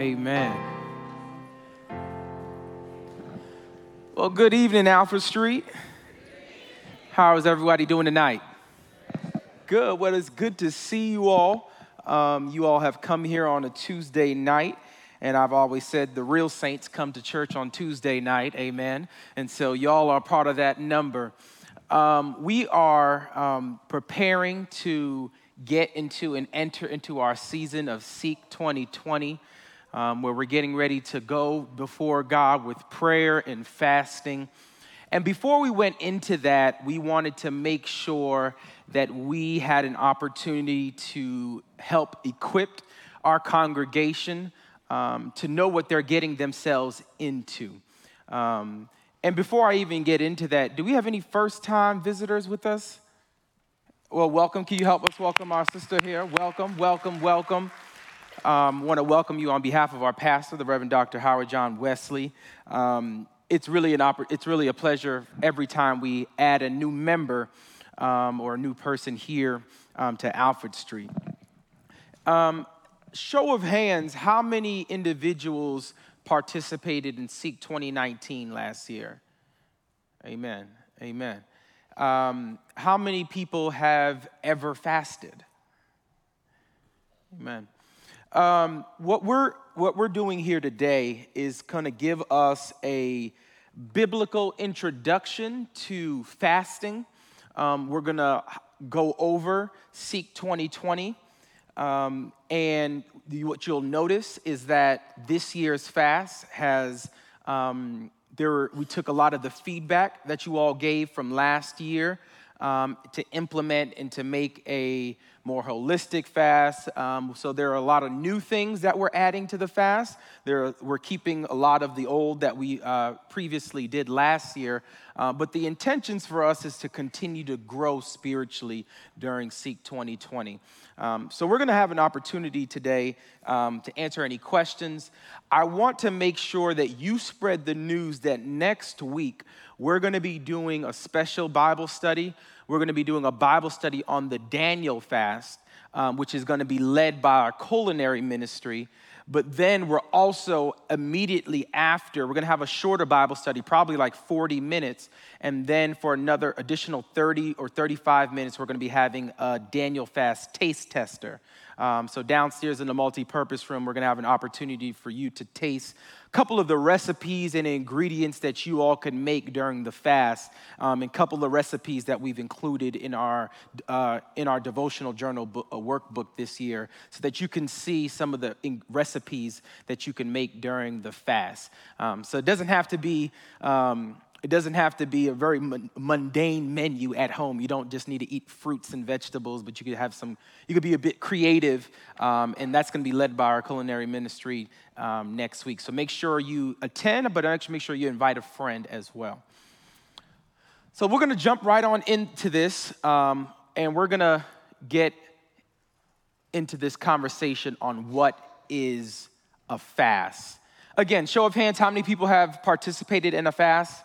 Amen. Well, good evening, Alfred Street. How is everybody doing tonight? Good. Well, it's good to see you all. Um, you all have come here on a Tuesday night. And I've always said the real saints come to church on Tuesday night, amen. And so y'all are part of that number. Um, we are um, preparing to get into and enter into our season of Seek 2020 um, where we're getting ready to go before God with prayer and fasting. And before we went into that, we wanted to make sure that we had an opportunity to help equip our congregation um, to know what they're getting themselves into. Um, and before I even get into that, do we have any first time visitors with us? Well, welcome. Can you help us welcome our sister here? Welcome, welcome, welcome um, want to welcome you on behalf of our pastor, the Reverend Dr. Howard John Wesley. Um, it's really an oppor- it's really a pleasure every time we add a new member um, or a new person here um, to Alfred Street. Um, show of hands, how many individuals participated in Seek 2019 last year? Amen. Amen. Um, how many people have ever fasted? Amen. Um, what, we're, what we're doing here today is going to give us a biblical introduction to fasting. Um, we're going to go over Seek 2020. Um, and what you'll notice is that this year's fast has, um, there, we took a lot of the feedback that you all gave from last year um, to implement and to make a more holistic fast. Um, so there are a lot of new things that we're adding to the fast. There, we're keeping a lot of the old that we uh, previously did last year. Uh, but the intentions for us is to continue to grow spiritually during Seek 2020. Um, so we're going to have an opportunity today um, to answer any questions. I want to make sure that you spread the news that next week we're going to be doing a special Bible study. We're going to be doing a Bible study on the Daniel fast, um, which is going to be led by our culinary ministry. But then we're also immediately after, we're going to have a shorter Bible study, probably like 40 minutes. And then for another additional 30 or 35 minutes, we're going to be having a Daniel Fast taste tester. Um, so downstairs in the multi-purpose room, we're going to have an opportunity for you to taste a couple of the recipes and ingredients that you all can make during the fast, um, and a couple of recipes that we've included in our uh, in our devotional journal uh, workbook this year, so that you can see some of the recipes that you can make during the fast. Um, so it doesn't have to be. Um, it doesn't have to be a very mundane menu at home. You don't just need to eat fruits and vegetables, but you could have some, you could be a bit creative, um, and that's going to be led by our culinary ministry um, next week. So make sure you attend, but actually make sure you invite a friend as well. So we're going to jump right on into this, um, and we're going to get into this conversation on what is a fast. Again, show of hands, how many people have participated in a fast?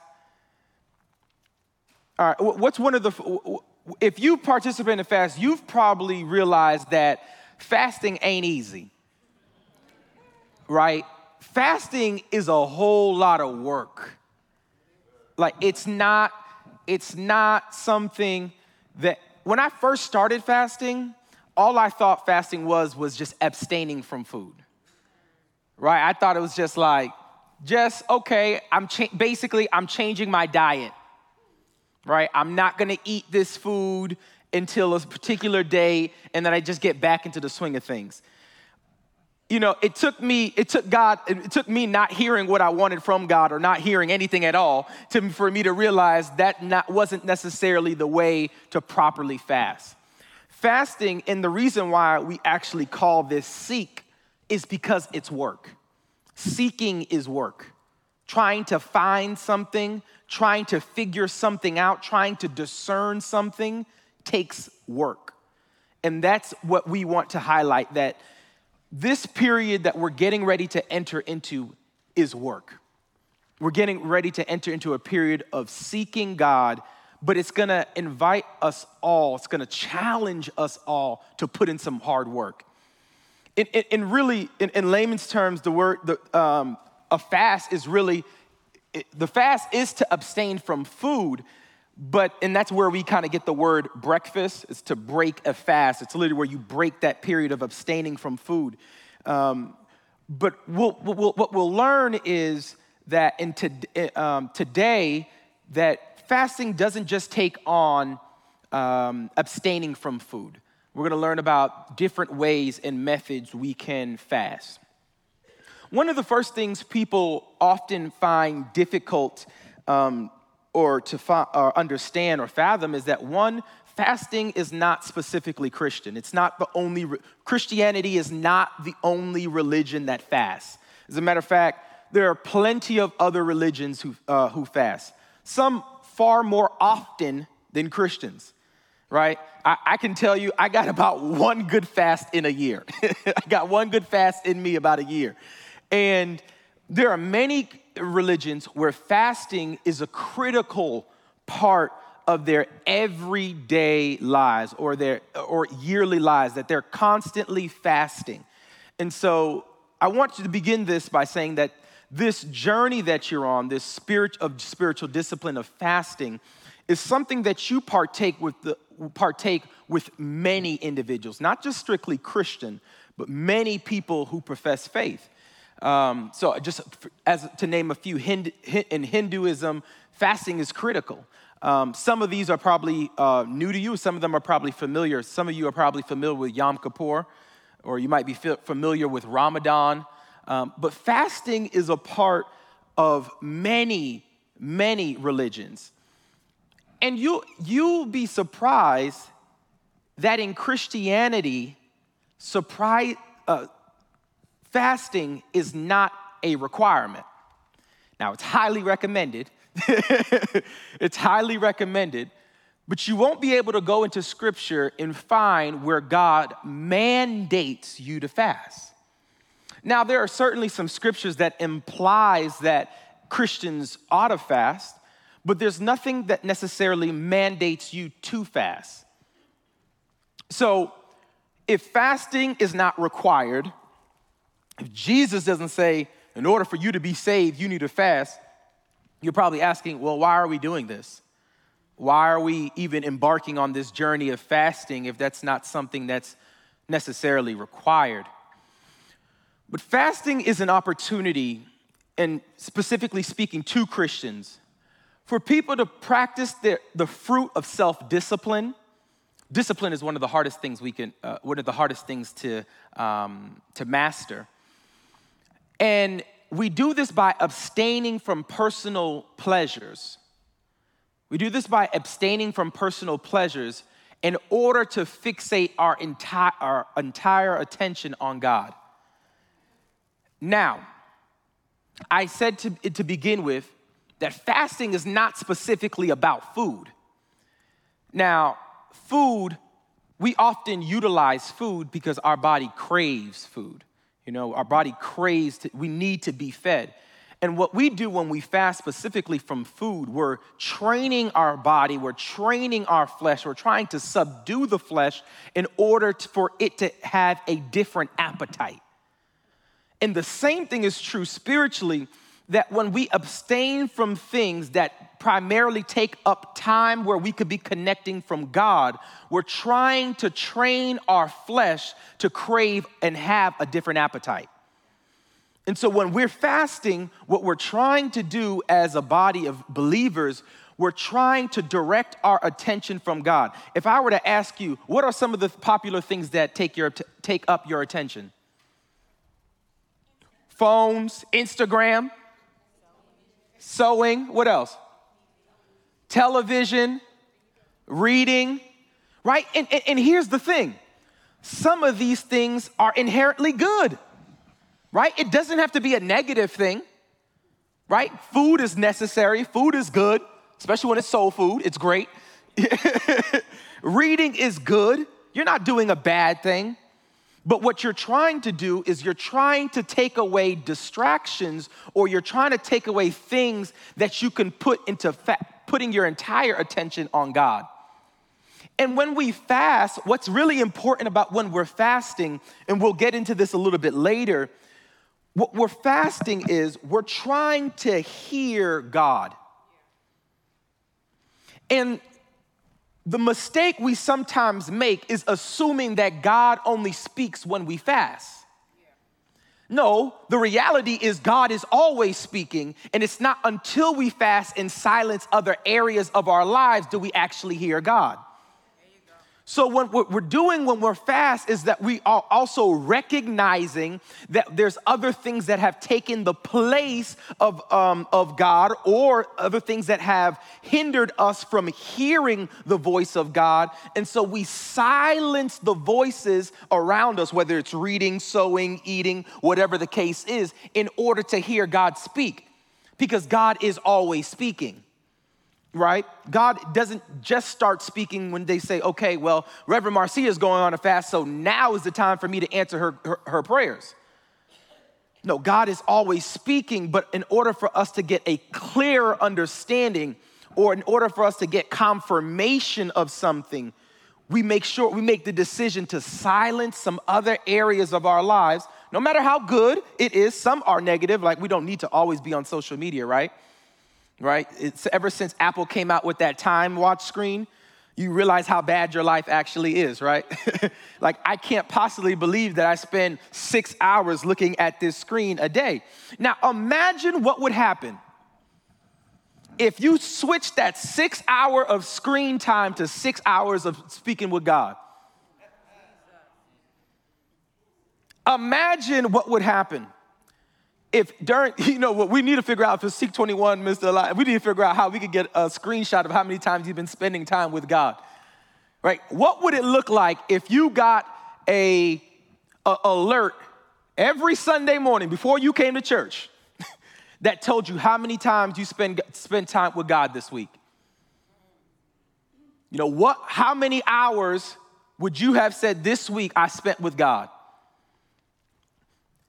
All right, what's one of the, if you participate in a fast, you've probably realized that fasting ain't easy, right? Fasting is a whole lot of work. Like it's not, it's not something that, when I first started fasting, all I thought fasting was was just abstaining from food. Right? I thought it was just like, just okay, I'm cha- basically I'm changing my diet right? I'm not gonna eat this food until a particular day, and then I just get back into the swing of things. You know, it took me, it took God, it took me not hearing what I wanted from God or not hearing anything at all to, for me to realize that not, wasn't necessarily the way to properly fast. Fasting, and the reason why we actually call this seek is because it's work. Seeking is work. Trying to find something, trying to figure something out, trying to discern something takes work. And that's what we want to highlight that this period that we're getting ready to enter into is work. We're getting ready to enter into a period of seeking God, but it's gonna invite us all, it's gonna challenge us all to put in some hard work. And, in, in really, in, in, layman's terms, the word, the, um, a fast is really, the fast is to abstain from food, but, and that's where we kind of get the word breakfast, is to break a fast. It's literally where you break that period of abstaining from food. Um, but we'll, we'll, what we'll learn is that in to, um, today, that fasting doesn't just take on um, abstaining from food. We're going to learn about different ways and methods we can fast. One of the first things people often find difficult um, or to fi- or understand or fathom is that one, fasting is not specifically Christian. It's not the only, re- Christianity is not the only religion that fasts. As a matter of fact, there are plenty of other religions who, uh, who fast, some far more often than Christians right? I, I, can tell you, I got about one good fast in a year. I got one good fast in me about a year. And there are many religions where fasting is a critical part of their everyday lives or their or yearly lives that they're constantly fasting. And so I want you to begin this by saying that this journey that you're on, this spirit of spiritual discipline of fasting, is something that you partake with the partake with many individuals, not just strictly Christian, but many people who profess faith. Um, so, just as to name a few, in Hinduism, fasting is critical. Um, some of these are probably uh, new to you. Some of them are probably familiar. Some of you are probably familiar with Yom Kippur, or you might be familiar with Ramadan. Um, but fasting is a part of many, many religions. And you, you'll be surprised that in Christianity, surprise, uh, fasting is not a requirement. Now, it's highly recommended. it's highly recommended, but you won't be able to go into scripture and find where God mandates you to fast. Now, there are certainly some scriptures that implies that Christians ought to fast, but there's nothing that necessarily mandates you to fast. So, if fasting is not required, if Jesus doesn't say, in order for you to be saved, you need to fast, you're probably asking, well, why are we doing this? Why are we even embarking on this journey of fasting if that's not something that's necessarily required? But fasting is an opportunity, and specifically speaking to Christians, for people to practice the, the fruit of self discipline, discipline is one of the hardest things we can, uh, one of the hardest things to, um, to master. And we do this by abstaining from personal pleasures. We do this by abstaining from personal pleasures in order to fixate our entire, our entire attention on God. Now, I said to, to begin with that fasting is not specifically about food. Now, food, we often utilize food because our body craves food. You know, our body craves, to, we need to be fed. And what we do when we fast specifically from food, we're training our body, we're training our flesh, we're trying to subdue the flesh in order to, for it to have a different appetite. And the same thing is true spiritually that when we abstain from things that primarily take up time where we could be connecting from God, we're trying to train our flesh to crave and have a different appetite. And so when we're fasting, what we're trying to do as a body of believers, we're trying to direct our attention from God. If I were to ask you, what are some of the popular things that take, your, take up your attention? Phones, Instagram, sewing, what else? Television, reading, right? And, and, and, here's the thing some of these things are inherently good, right? It doesn't have to be a negative thing, right? Food is necessary, food is good, especially when it's soul food, it's great. Reading is good, you're not doing a bad thing. But what you're trying to do is you're trying to take away distractions or you're trying to take away things that you can put into fa- putting your entire attention on God. And when we fast, what's really important about when we're fasting, and we'll get into this a little bit later, what we're fasting is we're trying to hear God. And the mistake we sometimes make is assuming that God only speaks when we fast. No, the reality is God is always speaking, and it's not until we fast and silence other areas of our lives do we actually hear God. So, what we're doing when we're fast is that we are also recognizing that there's other things that have taken the place of, um, of God or other things that have hindered us from hearing the voice of God. And so we silence the voices around us, whether it's reading, sewing, eating, whatever the case is, in order to hear God speak. Because God is always speaking right? God doesn't just start speaking when they say, okay, well, Reverend Marcia is going on a fast, so now is the time for me to answer her, her, her, prayers. No, God is always speaking, but in order for us to get a clearer understanding or in order for us to get confirmation of something, we make sure we make the decision to silence some other areas of our lives, no matter how good it is. Some are negative, like we don't need to always be on social media, right? Right? It's ever since Apple came out with that time watch screen, you realize how bad your life actually is, right? like, I can't possibly believe that I spend six hours looking at this screen a day. Now, imagine what would happen if you switch that six hour of screen time to six hours of speaking with God. Imagine what would happen if during, you know, what we need to figure out for Seek 21, Mr. Eli, we need to figure out how we could get a screenshot of how many times you've been spending time with God, right? What would it look like if you got a, a alert every Sunday morning before you came to church that told you how many times you spend, spend time with God this week? You know, what, how many hours would you have said this week I spent with God?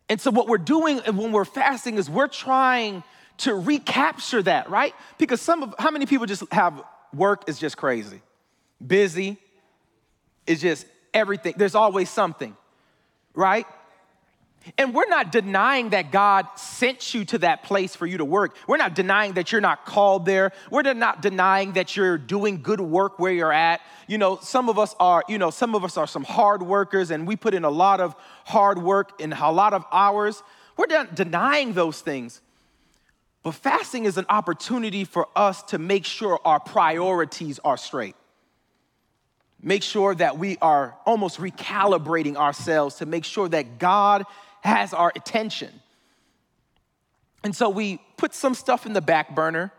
And so, what we're doing when we're fasting is we're trying to recapture that, right? Because some of how many people just have work is just crazy, busy, is just everything. There's always something, right? And we're not denying that God sent you to that place for you to work. We're not denying that you're not called there. We're not denying that you're doing good work where you're at. You know, some of us are, you know, some of us are some hard workers and we put in a lot of hard work and a lot of hours. We're not denying those things. But fasting is an opportunity for us to make sure our priorities are straight. Make sure that we are almost recalibrating ourselves to make sure that God has our attention. And so we put some stuff in the back burner,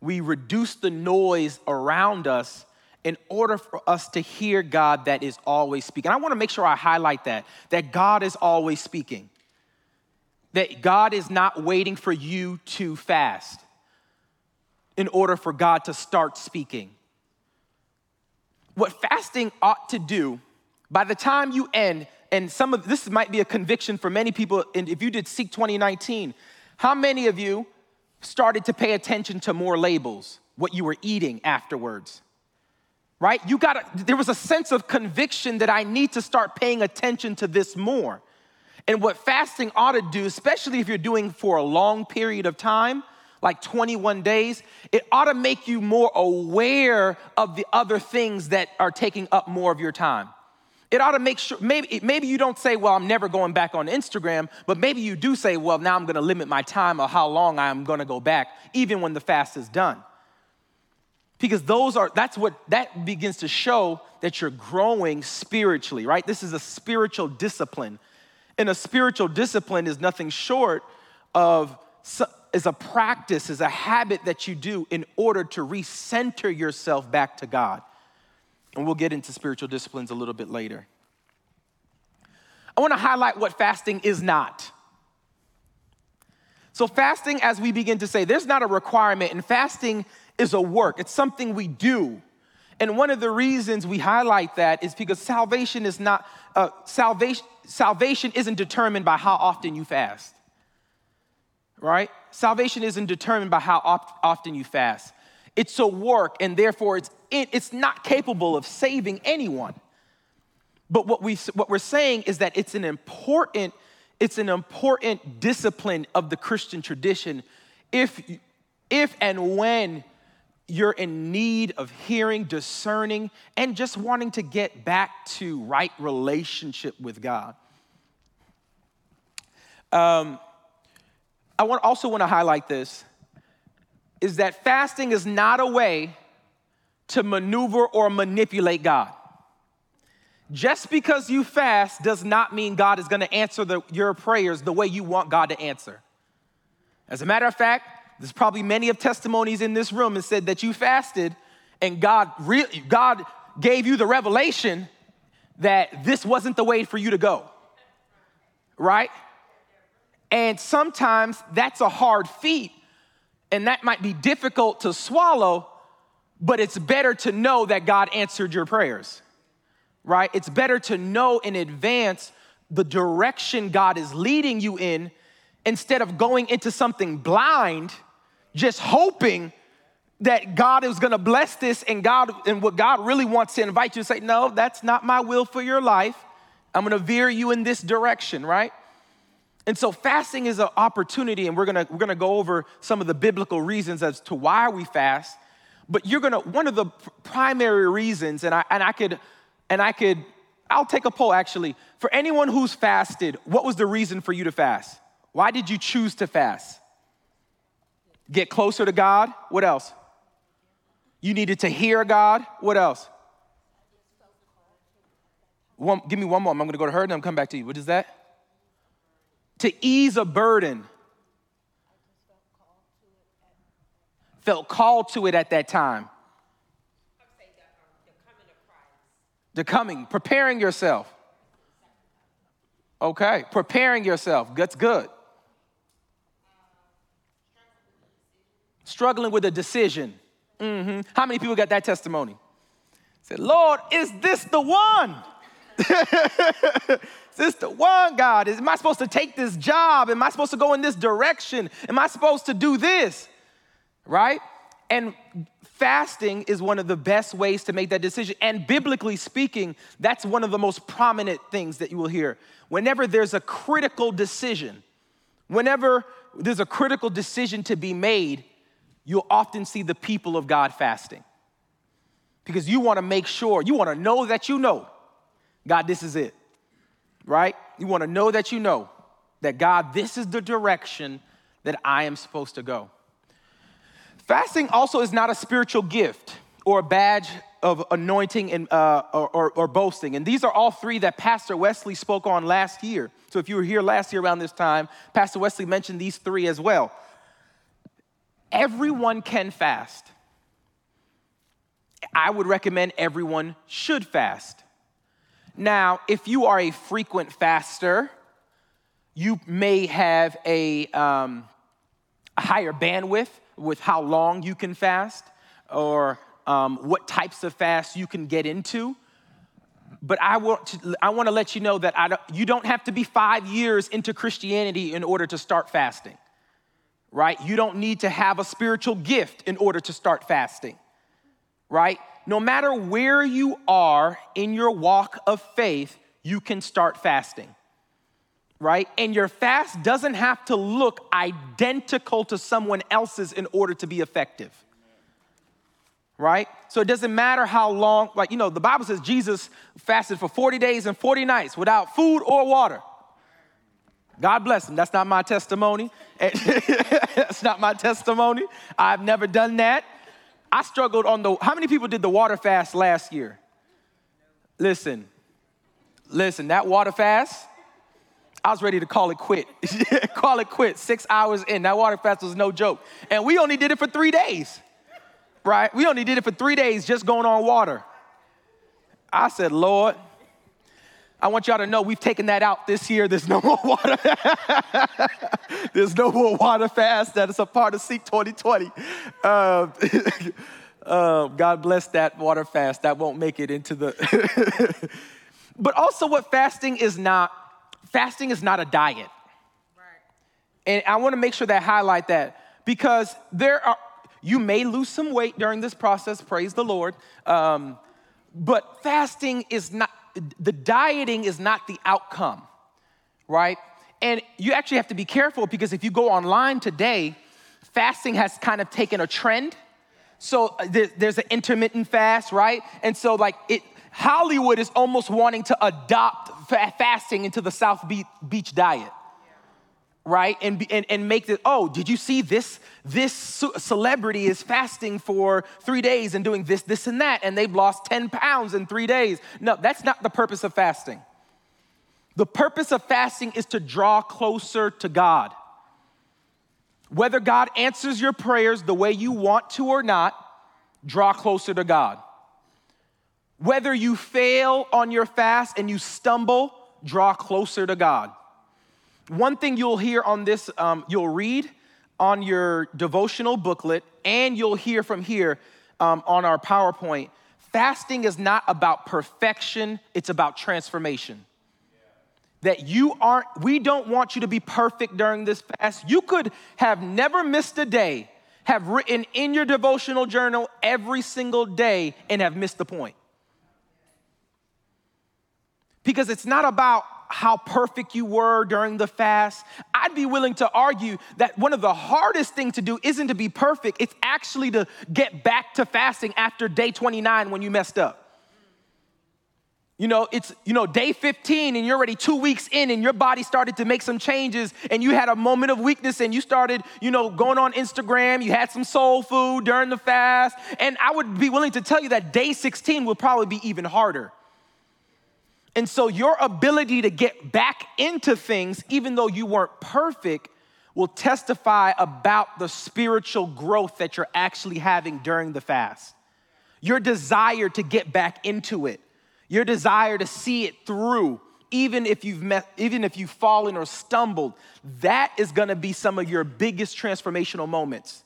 we reduce the noise around us in order for us to hear God that is always speaking. I want to make sure I highlight that, that God is always speaking. That God is not waiting for you to fast in order for God to start speaking. What fasting ought to do, by the time you end, and some of this might be a conviction for many people. And if you did Seek 2019, how many of you started to pay attention to more labels, what you were eating afterwards? Right? You got there was a sense of conviction that I need to start paying attention to this more. And what fasting ought to do, especially if you're doing for a long period of time, like 21 days, it ought to make you more aware of the other things that are taking up more of your time. It ought to make sure, maybe, maybe you don't say, well, I'm never going back on Instagram, but maybe you do say, well, now I'm gonna limit my time or how long I'm gonna go back, even when the fast is done. Because those are, that's what, that begins to show that you're growing spiritually, right? This is a spiritual discipline. And a spiritual discipline is nothing short of, is a practice, is a habit that you do in order to recenter yourself back to God. And we'll get into spiritual disciplines a little bit later. I want to highlight what fasting is not. So, fasting, as we begin to say, there's not a requirement, and fasting is a work, it's something we do. And one of the reasons we highlight that is because salvation is not, uh, salvation, salvation isn't determined by how often you fast, right? Salvation isn't determined by how oft, often you fast. It's a work, and therefore it's in, it's not capable of saving anyone. But what, we, what we're saying is that it's an important, it's an important discipline of the Christian tradition if, if and when you're in need of hearing, discerning, and just wanting to get back to right relationship with God. Um, I want, also want to highlight this is that fasting is not a way to maneuver or manipulate God. Just because you fast does not mean God is going to answer the, your prayers the way you want God to answer. As a matter of fact, there's probably many of testimonies in this room and said that you fasted and God re- God gave you the revelation that this wasn't the way for you to go. Right? And sometimes that's a hard feat and that might be difficult to swallow, but it's better to know that God answered your prayers. Right? It's better to know in advance the direction God is leading you in instead of going into something blind just hoping that God is gonna bless this and God and what God really wants to invite you to say, no, that's not my will for your life. I'm gonna veer you in this direction, right? And so fasting is an opportunity, and we're gonna we're gonna go over some of the biblical reasons as to why we fast. But you're gonna one of the primary reasons, and I and I could and I could I'll take a poll actually. For anyone who's fasted, what was the reason for you to fast? Why did you choose to fast? Get closer to God. What else? You needed to hear God. What else? One, give me one more. I'm to go to her and I'm come back to you. What is that? To ease a burden. Felt called to it at that time. The coming, preparing yourself. Okay, preparing yourself. That's good. struggling with a decision. Mm-hmm. How many people got that testimony? Said, Lord, is this the one? is this the one, God? Am I supposed to take this job? Am I supposed to go in this direction? Am I supposed to do this? Right? And fasting is one of the best ways to make that decision. And biblically speaking, that's one of the most prominent things that you will hear. Whenever there's a critical decision, whenever there's a critical decision to be made, you'll often see the people of God fasting. Because you want to make sure, you want to know that you know, God, this is it, right? You want to know that you know that God, this is the direction that I am supposed to go. Fasting also is not a spiritual gift or a badge of anointing and, uh, or, or, or boasting. And these are all three that Pastor Wesley spoke on last year. So if you were here last year around this time, Pastor Wesley mentioned these three as well everyone can fast. I would recommend everyone should fast. Now, if you are a frequent faster, you may have a, um, a higher bandwidth with how long you can fast or um, what types of fast you can get into. But I want to, I want to let you know that don't, you don't have to be five years into Christianity in order to start fasting right? You don't need to have a spiritual gift in order to start fasting, right? No matter where you are in your walk of faith, you can start fasting, right? And your fast doesn't have to look identical to someone else's in order to be effective, right? So it doesn't matter how long, like, you know, the Bible says Jesus fasted for 40 days and 40 nights without food or water. God bless him. That's not my testimony. That's not my testimony. I've never done that. I struggled on the. How many people did the water fast last year? Listen, listen, that water fast, I was ready to call it quit. call it quit. Six hours in. That water fast was no joke. And we only did it for three days, right? We only did it for three days just going on water. I said, Lord, I want y'all to know we've taken that out this year. There's no more water. There's no more water fast. That is a part of Seek 2020. Uh, uh, God bless that water fast. That won't make it into the. but also, what fasting is not. Fasting is not a diet. Right. And I want to make sure that I highlight that because there are you may lose some weight during this process, praise the Lord. Um, but fasting is not, the dieting is not the outcome, right? And you actually have to be careful because if you go online today, fasting has kind of taken a trend. So uh, there's an intermittent fast, right? And so, like, it, Hollywood is almost wanting to adopt fasting into the South Beach diet right? And, and, and make it oh did you see this this celebrity is fasting for three days and doing this this and that and they've lost 10 pounds in three days? No that's not the purpose of fasting. The purpose of fasting is to draw closer to god. Whether god answers your prayers the way you want to or not draw closer to god whether you fail on your fast and you stumble draw closer to god one thing you'll hear on this, um, you'll read on your devotional booklet, and you'll hear from here um, on our PowerPoint. Fasting is not about perfection, it's about transformation. That you aren't, we don't want you to be perfect during this fast. You could have never missed a day, have written in your devotional journal every single day, and have missed the point. Because it's not about how perfect you were during the fast. I'd be willing to argue that one of the hardest things to do isn't to be perfect, it's actually to get back to fasting after day 29 when you messed up. You know, it's, you know, day 15 and you're already two weeks in and your body started to make some changes and you had a moment of weakness and you started, you know, going on Instagram, you had some soul food during the fast. And I would be willing to tell you that day 16 will probably be even harder. And so your ability to get back into things, even though you weren't perfect, will testify about the spiritual growth that you're actually having during the fast. Your desire to get back into it, your desire to see it through, even if you've met, even if you've fallen or stumbled, that is gonna be some of your biggest transformational moments.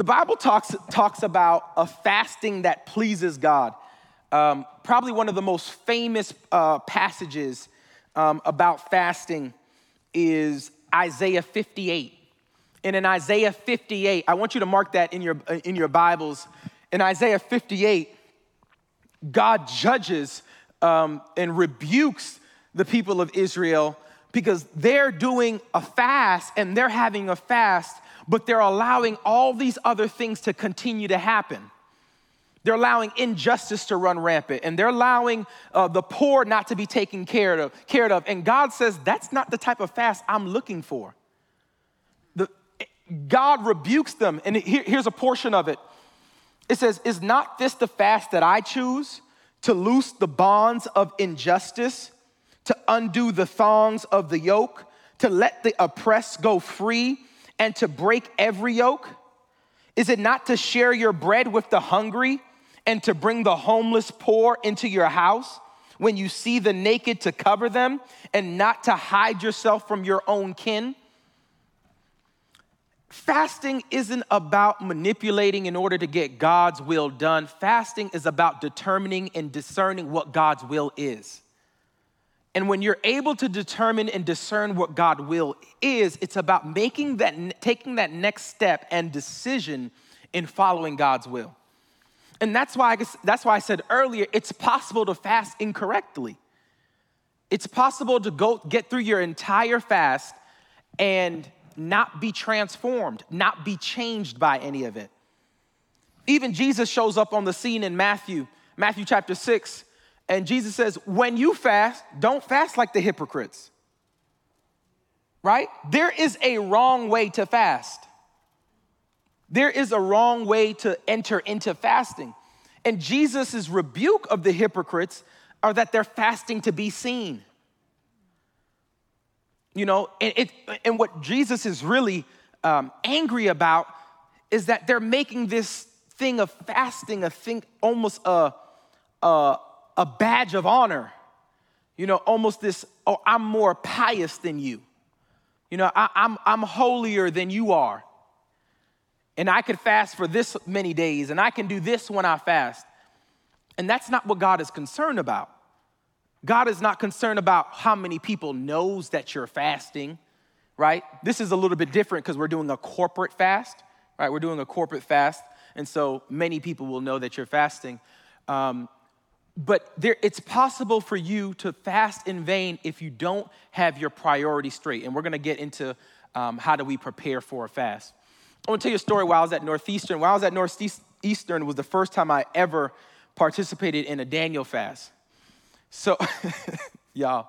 The Bible talks, talks about a fasting that pleases God. Um, probably one of the most famous uh, passages um, about fasting is Isaiah 58. And in Isaiah 58, I want you to mark that in your, in your Bibles. In Isaiah 58, God judges um, and rebukes the people of Israel because they're doing a fast and they're having a fast but they're allowing all these other things to continue to happen. They're allowing injustice to run rampant, and they're allowing uh, the poor not to be taken care of, cared of. And God says, That's not the type of fast I'm looking for. The, God rebukes them, and here, here's a portion of it. It says, Is not this the fast that I choose to loose the bonds of injustice, to undo the thongs of the yoke, to let the oppressed go free? And to break every yoke? Is it not to share your bread with the hungry and to bring the homeless poor into your house? When you see the naked, to cover them and not to hide yourself from your own kin? Fasting isn't about manipulating in order to get God's will done. Fasting is about determining and discerning what God's will is. And when you're able to determine and discern what God will is, it's about making that taking that next step and decision in following God's will. And that's why I guess, that's why I said earlier it's possible to fast incorrectly. It's possible to go get through your entire fast and not be transformed, not be changed by any of it. Even Jesus shows up on the scene in Matthew, Matthew chapter 6, and Jesus says, when you fast, don't fast like the hypocrites. Right? There is a wrong way to fast. There is a wrong way to enter into fasting. And Jesus' rebuke of the hypocrites are that they're fasting to be seen. You know, and, it, and what Jesus is really um, angry about is that they're making this thing of fasting a thing, almost a, a, a badge of honor. You know, almost this, oh, I'm more pious than you. You know, I, am I'm, I'm holier than you are. And I could fast for this many days, and I can do this when I fast. And that's not what God is concerned about. God is not concerned about how many people knows that you're fasting, right? This is a little bit different because we're doing a corporate fast, right? We're doing a corporate fast. And so many people will know that you're fasting. Um, but there, it's possible for you to fast in vain if you don't have your priorities straight. And we're gonna get into um, how do we prepare for a fast. I wanna tell you a story while I was at Northeastern. While I was at Northeastern was the first time I ever participated in a Daniel fast. So, y'all,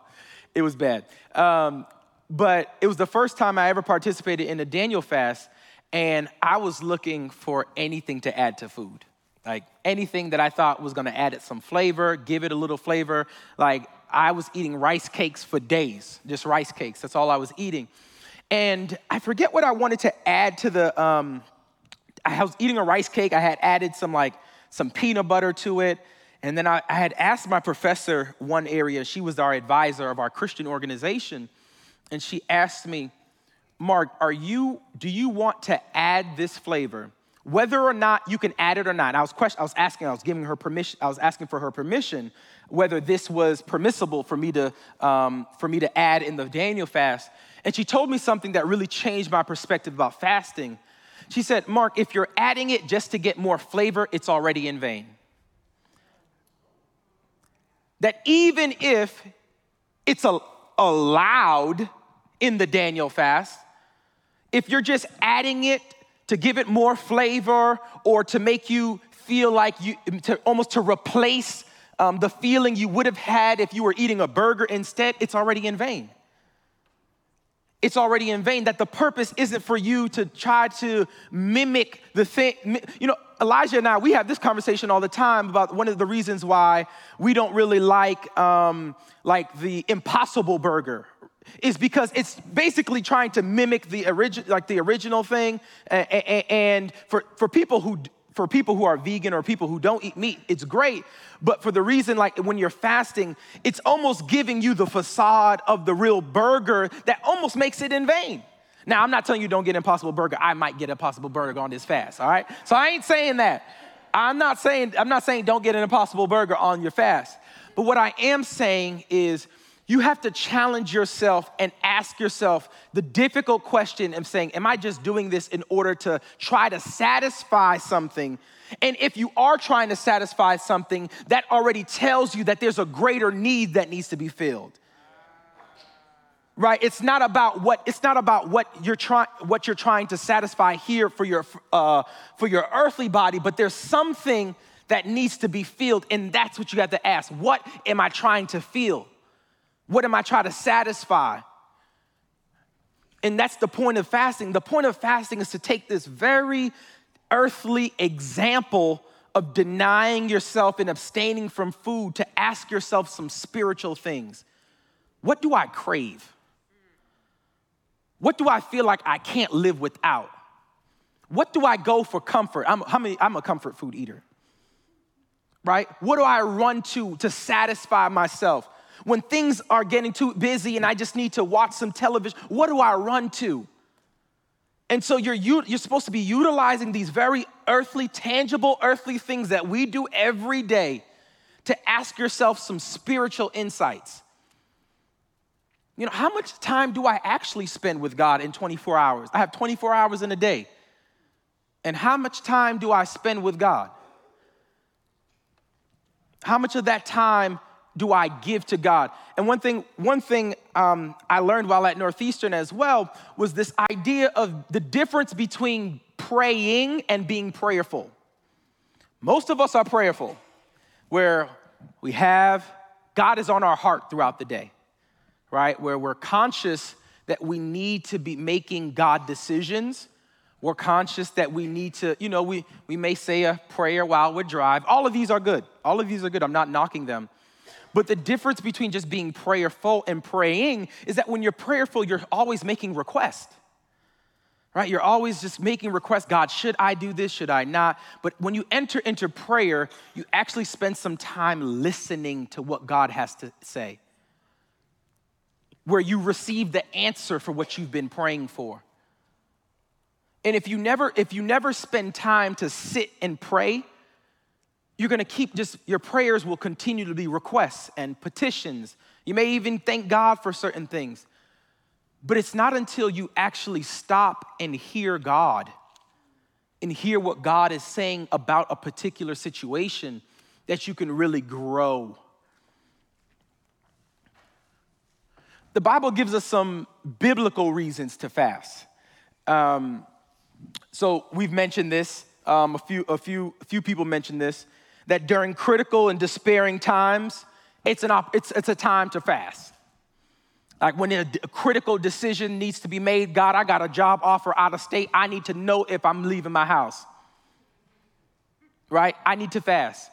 it was bad. Um, but it was the first time I ever participated in a Daniel fast, and I was looking for anything to add to food. Like anything that I thought was gonna add it some flavor, give it a little flavor. Like I was eating rice cakes for days, just rice cakes. That's all I was eating. And I forget what I wanted to add to the, um, I was eating a rice cake. I had added some like some peanut butter to it. And then I, I, had asked my professor one area, she was our advisor of our Christian organization, and she asked me, Mark, are you, do you want to add this flavor? Whether or not you can add it or not. I was question, I was asking, I was giving her permission, I was asking for her permission whether this was permissible for me to um, for me to add in the Daniel fast. And she told me something that really changed my perspective about fasting. She said, Mark, if you're adding it just to get more flavor, it's already in vain. That even if it's allowed in the Daniel fast, if you're just adding it to give it more flavor or to make you feel like you, to almost to replace um, the feeling you would have had if you were eating a burger instead, it's already in vain it's already in vain. That the purpose isn't for you to try to mimic the thing. You know, Elijah and I, we have this conversation all the time about one of the reasons why we don't really like um, like the Impossible Burger is because it's basically trying to mimic the original, like the original thing. And for for people who for people who are vegan or people who don't eat meat, it's great. But for the reason, like when you're fasting, it's almost giving you the facade of the real burger that almost makes it in vain. Now, I'm not telling you don't get Impossible Burger. I might get Impossible Burger on this fast, all right? So I ain't saying that. I'm not saying, I'm not saying don't get an Impossible Burger on your fast. But what I am saying is you have to challenge yourself and ask yourself the difficult question of saying, Am I just doing this in order to try to satisfy something? And if you are trying to satisfy something, that already tells you that there's a greater need that needs to be filled. Right? It's not about what it's not about what you're trying what you're trying to satisfy here for your uh, for your earthly body, but there's something that needs to be filled, and that's what you have to ask. What am I trying to feel? What am I trying to satisfy? And that's the point of fasting. The point of fasting is to take this very earthly example of denying yourself and abstaining from food to ask yourself some spiritual things. What do I crave? What do I feel like I can't live without? What do I go for comfort? I'm, how many, I'm a comfort food eater, right? What do I run to to satisfy myself? When things are getting too busy and I just need to watch some television, what do I run to? And so you're, you're supposed to be utilizing these very earthly, tangible, earthly things that we do every day to ask yourself some spiritual insights. You know, how much time do I actually spend with God in 24 hours? I have 24 hours in a day. And how much time do I spend with God? How much of that time do I give to God? And one thing, one thing um, I learned while at Northeastern as well was this idea of the difference between praying and being prayerful. Most of us are prayerful, where we have God is on our heart throughout the day, right? Where we're conscious that we need to be making God decisions. We're conscious that we need to, you know, we, we may say a prayer while we drive. All of these are good. All of these are good. I'm not knocking them. But the difference between just being prayerful and praying is that when you're prayerful, you're always making requests. Right? You're always just making requests. God, should I do this? Should I not? But when you enter into prayer, you actually spend some time listening to what God has to say. Where you receive the answer for what you've been praying for. And if you never if you never spend time to sit and pray, you're going to keep just, your prayers will continue to be requests and petitions. You may even thank God for certain things. But it's not until you actually stop and hear God and hear what God is saying about a particular situation that you can really grow. The Bible gives us some biblical reasons to fast. Um, so we've mentioned this. Um, a few, a few, a few people mentioned this. That during critical and despairing times, it's an op- it's, it's a time to fast. Like when a, critical decision needs to be made, God, I got a job offer out of state. I need to know if I'm leaving my house. Right? I need to fast.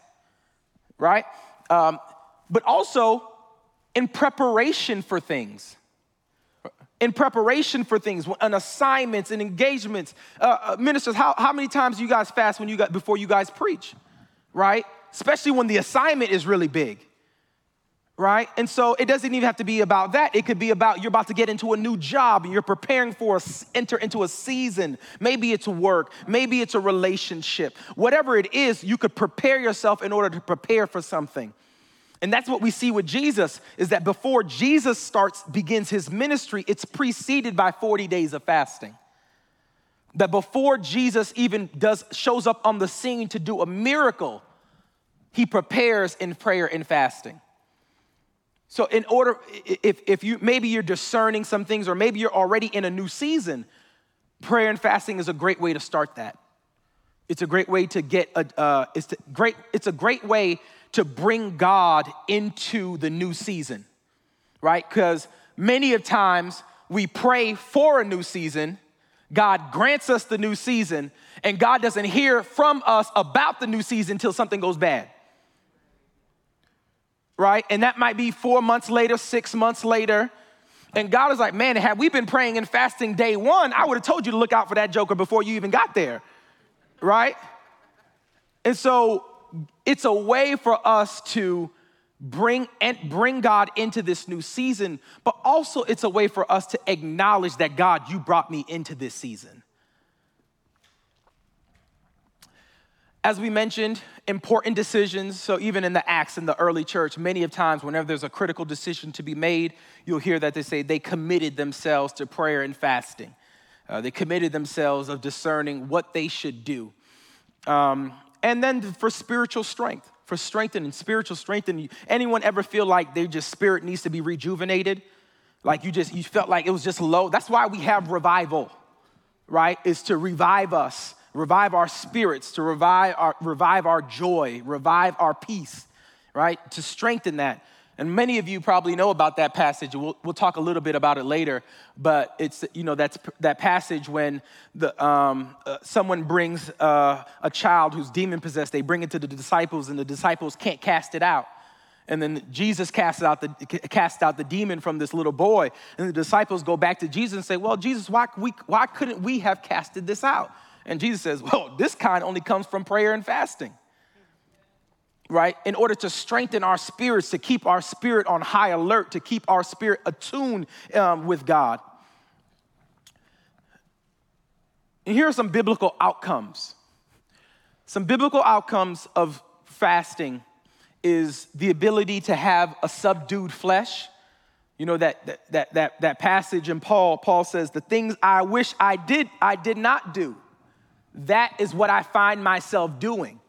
Right? Um, but also in preparation for things. In preparation for things, and assignments and engagements. Uh, uh, ministers, how, how many times you guys fast when you got before you guys preach? Right? Especially when the assignment is really big right? And so it doesn't even have to be about that. It could be about you're about to get into a new job and you're preparing for a, enter into a season. Maybe it's work, maybe it's a relationship. Whatever it is, you could prepare yourself in order to prepare for something. And that's what we see with Jesus is that before Jesus starts begins his ministry, it's preceded by 40 days of fasting. That before Jesus even does shows up on the scene to do a miracle, he prepares in prayer and fasting. So, in order, if, if you maybe you're discerning some things, or maybe you're already in a new season, prayer and fasting is a great way to start that. It's a great way to get a, uh, it's, great, it's a great way to bring God into the new season, right? Because many of times we pray for a new season, God grants us the new season, and God doesn't hear from us about the new season until something goes bad right? And that might be four months later, six months later. And God is like, man, had we been praying and fasting day one, I would have told you to look out for that joker before you even got there, right? And so it's a way for us to bring and bring God into this new season, but also it's a way for us to acknowledge that God, you brought me into this season. As we mentioned, important decisions. So, even in the Acts in the early church, many of times, whenever there's a critical decision to be made, you'll hear that they say they committed themselves to prayer and fasting. Uh, they committed themselves of discerning what they should do. Um, and then for spiritual strength, for strengthening, spiritual strengthening. Anyone ever feel like their just spirit needs to be rejuvenated? Like you just, you felt like it was just low? That's why we have revival, right? Is to revive us revive our spirits, to revive our, revive our joy, revive our peace, right? To strengthen that. And many of you probably know about that passage. We'll, we'll talk a little bit about it later. But it's, you know, that's that passage when the, um, uh, someone brings uh, a child who's demon possessed, they bring it to the disciples, and the disciples can't cast it out. And then Jesus casts out the, casts out the demon from this little boy. And the disciples go back to Jesus and say, Well, Jesus, why, we, why couldn't we have casted this out? And Jesus says, Well, this kind only comes from prayer and fasting. Right? In order to strengthen our spirits, to keep our spirit on high alert, to keep our spirit attuned um, with God. And here are some biblical outcomes. Some biblical outcomes of fasting is the ability to have a subdued flesh. You know that, that, that, that, that passage in Paul, Paul says, the things I wish I did, I did not do that is what I find myself doing,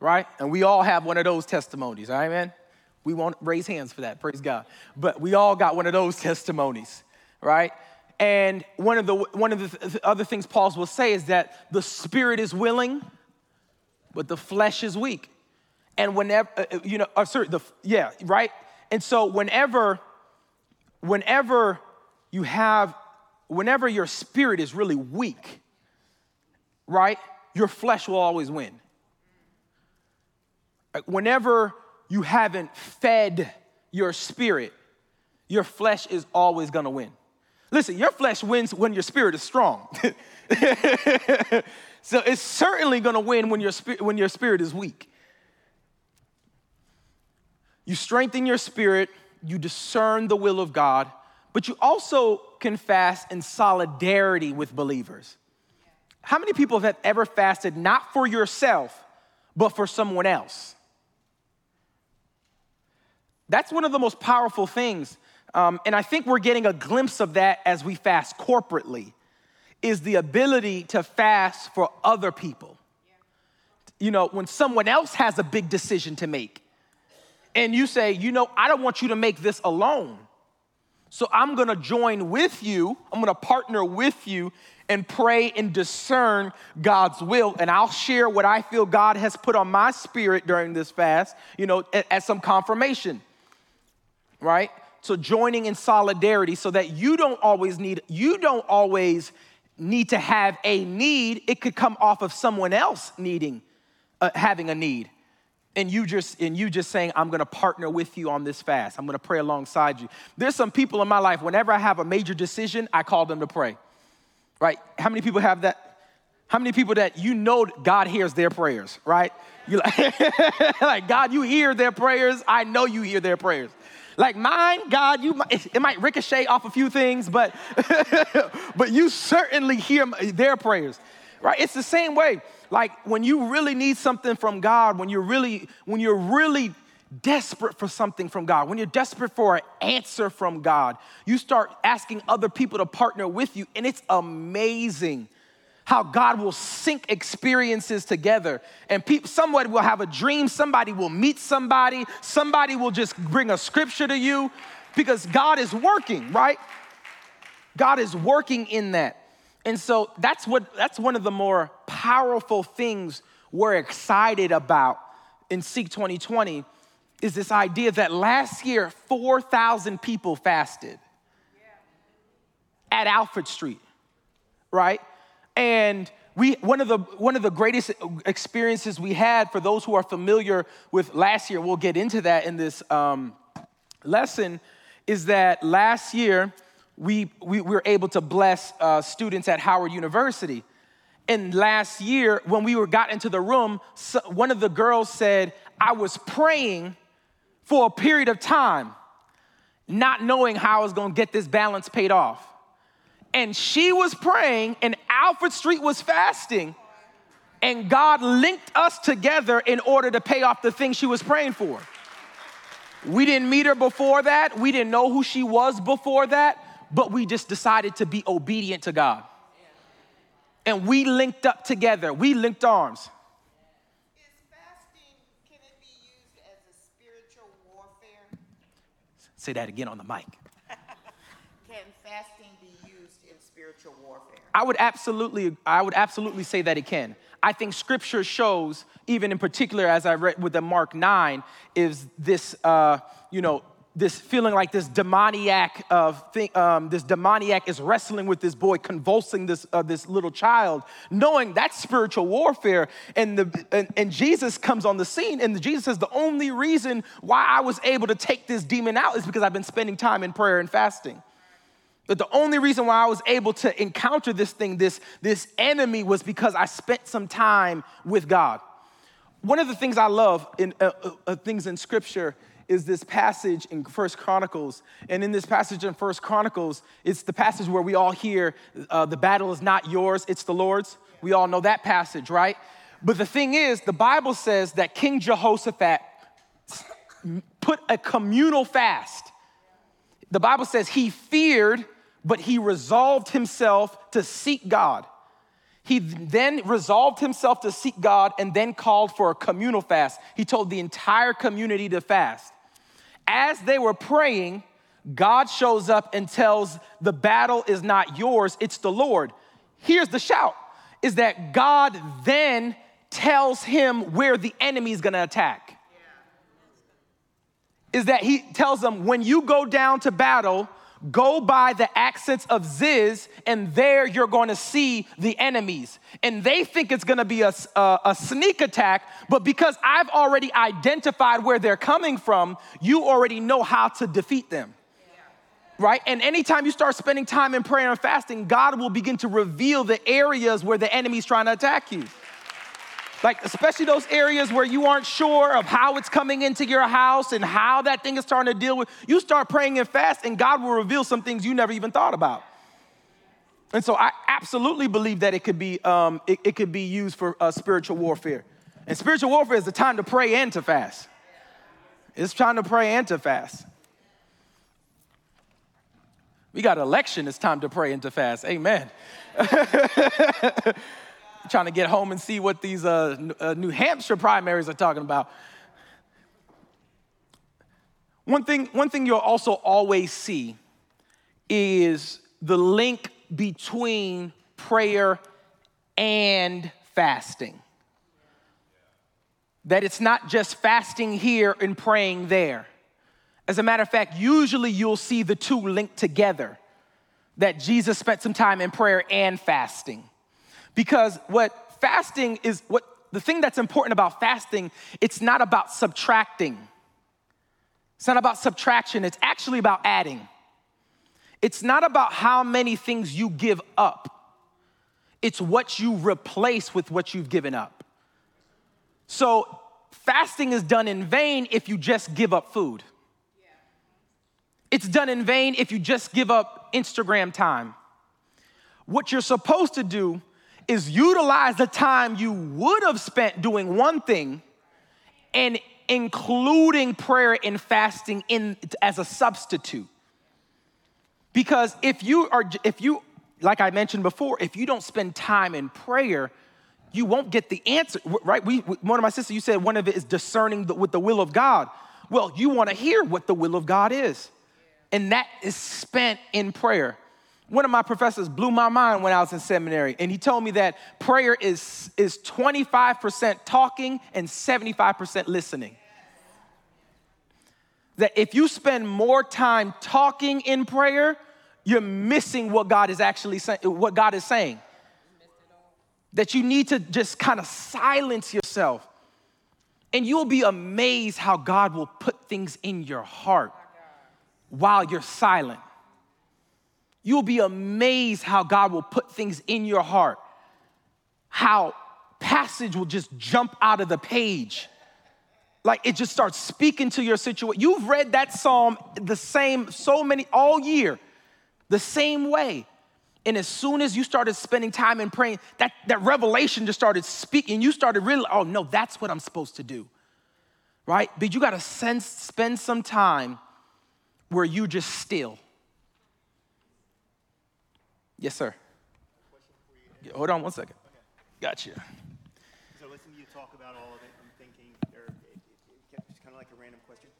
right? And we all have one of those testimonies, all right, man? We won't raise hands for that, praise God. But we all got one of those testimonies, right? And one of the one of the other things Paul will say is that the spirit is willing, but the flesh is weak. And whenever uh, uh you know, uh, sorry, the yeah, right. And so whenever, whenever you have, whenever your spirit is really weak, right, your flesh will always win. Whenever you haven't fed your spirit, your flesh is always gonna win. Listen, your flesh wins when your spirit is strong. so it's certainly gonna win when your, spirit, when your spirit is weak. You strengthen your spirit, you discern the will of God, but you also can fast in solidarity with believers. How many people have ever fasted not for yourself, but for someone else? That's one of the most powerful things Um, and I think we're getting a glimpse of that as we fast corporately, is the ability to fast for other people. You know, when someone else has a big decision to make, and you say, you know, I don't want you to make this alone. So I'm gonna join with you, I'm gonna partner with you and pray and discern God's will. And I'll share what I feel God has put on my spirit during this fast, you know, as some confirmation, right? So joining in solidarity so that you don't always need, you don't always need to have a need. It could come off of someone else needing, uh, having a need. And you just and you just saying i'm going to partner with you on this fast. I'm going to pray alongside you. There's some people in my life whenever i have a major decision i call them to pray. Right? How many people have that? How many people that you know god hears their prayers right? You like, like god you hear their prayers. I know you hear their prayers like mine god you might, it might ricochet off a few things but but you certainly hear their prayers right? It's the same way. Like when you really need something from God, when you're really, when you're really desperate for something from God, when you're desperate for an answer from God, you start asking other people to partner with you, and it's amazing how God will sync experiences together. And people, somebody will have a dream, somebody will meet somebody, somebody will just bring a scripture to you because God is working, right? God is working in that. And so that's what that's one of the more powerful things we're excited about in Seek 2020 is this idea that last year 4,000 people fasted at Alfred Street, right? And we one of the one of the greatest experiences we had for those who are familiar with last year, we'll get into that in this um, lesson, is that last year we, we were able to bless uh, students at Howard University. And last year, when we were got into the room, so one of the girls said, I was praying for a period of time, not knowing how I was gonna get this balance paid off. And she was praying, and Alfred Street was fasting, and God linked us together in order to pay off the thing she was praying for. We didn't meet her before that, we didn't know who she was before that, but we just decided to be obedient to God. And we linked up together, we linked arms. Is fasting, can it be used as a spiritual warfare? Say that again on the mic. Can fasting be used in spiritual warfare? I would absolutely, I would absolutely say that it can. I think scripture shows, even in particular, as I read with the Mark 9, is this, uh, you know, this feeling like this demoniac of thing, um, this demoniac is wrestling with this boy, convulsing this uh, this little child, knowing that's spiritual warfare. And the and, and Jesus comes on the scene, and Jesus says the only reason why I was able to take this demon out is because I've been spending time in prayer and fasting. But the only reason why I was able to encounter this thing, this this enemy, was because I spent some time with God. One of the things I love in uh, uh, uh things in Scripture is this passage in First Chronicles. And in this passage in First Chronicles, it's the passage where we all hear uh, the battle is not yours, it's the Lord's. We all know that passage, right? But the thing is, the Bible says that King Jehoshaphat put a communal fast. The Bible says he feared, but he resolved himself to seek God. He then resolved himself to seek God and then called for a communal fast. He told the entire community to fast as they were praying, God shows up and tells the battle is not yours, it's the Lord. Here's the shout is that God then tells him where the enemy is gonna attack. Is that he tells them, when you go down to battle, Go by the ascents of Ziz, and there you're going to see the enemies. And they think it's going to be a, a, a, sneak attack, but because I've already identified where they're coming from, you already know how to defeat them. Right? And anytime you start spending time in prayer and fasting, God will begin to reveal the areas where the enemy's trying to attack you. Like, especially those areas where you aren't sure of how it's coming into your house and how that thing is starting to deal with. You start praying and fast, and God will reveal some things you never even thought about. And so I absolutely believe that it could be, um, it, it, could be used for uh, spiritual warfare. And spiritual warfare is the time to pray and to fast. It's time to pray and to fast. We got election, it's time to pray and to fast. Amen. trying to get home and see what these uh, uh, New Hampshire primaries are talking about. One thing, one thing you'll also always see is the link between prayer and fasting. That it's not just fasting here and praying there. As a matter of fact, usually you'll see the two linked together that Jesus spent some time in prayer and fasting. Because what fasting is, what the thing that's important about fasting, it's not about subtracting. It's not about subtraction, it's actually about adding. It's not about how many things you give up, it's what you replace with what you've given up. So, fasting is done in vain if you just give up food. It's done in vain if you just give up Instagram time. What you're supposed to do is utilize the time you would have spent doing one thing and including prayer and fasting in as a substitute. Because if you are if you like I mentioned before, if you don't spend time in prayer, you won't get the answer, right? We, one of my sisters, you said one of it is discerning the, with the will of God. Well, you want to hear what the will of God is, and that is spent in prayer. One of my professors blew my mind when I was in seminary, and he told me that prayer is, is 25% talking and 75% listening. That if you spend more time talking in prayer, you're missing what God is actually saying, what God is saying. That you need to just kind of silence yourself. And you'll be amazed how God will put things in your heart while you're silent. You'll be amazed how God will put things in your heart, how passage will just jump out of the page. Like it just starts speaking to your situation. You've read that psalm the same, so many, all year, the same way. And as soon as you started spending time in praying, that, that revelation just started speaking. You started really, oh no, that's what I'm supposed to do. Right? But you gotta sense, spend some time where you just still Yes, sir. Hold on one second. Okay. Gotcha. So listening to you talk about all of it, I'm thinking, or it, it, it's kind of like a random question.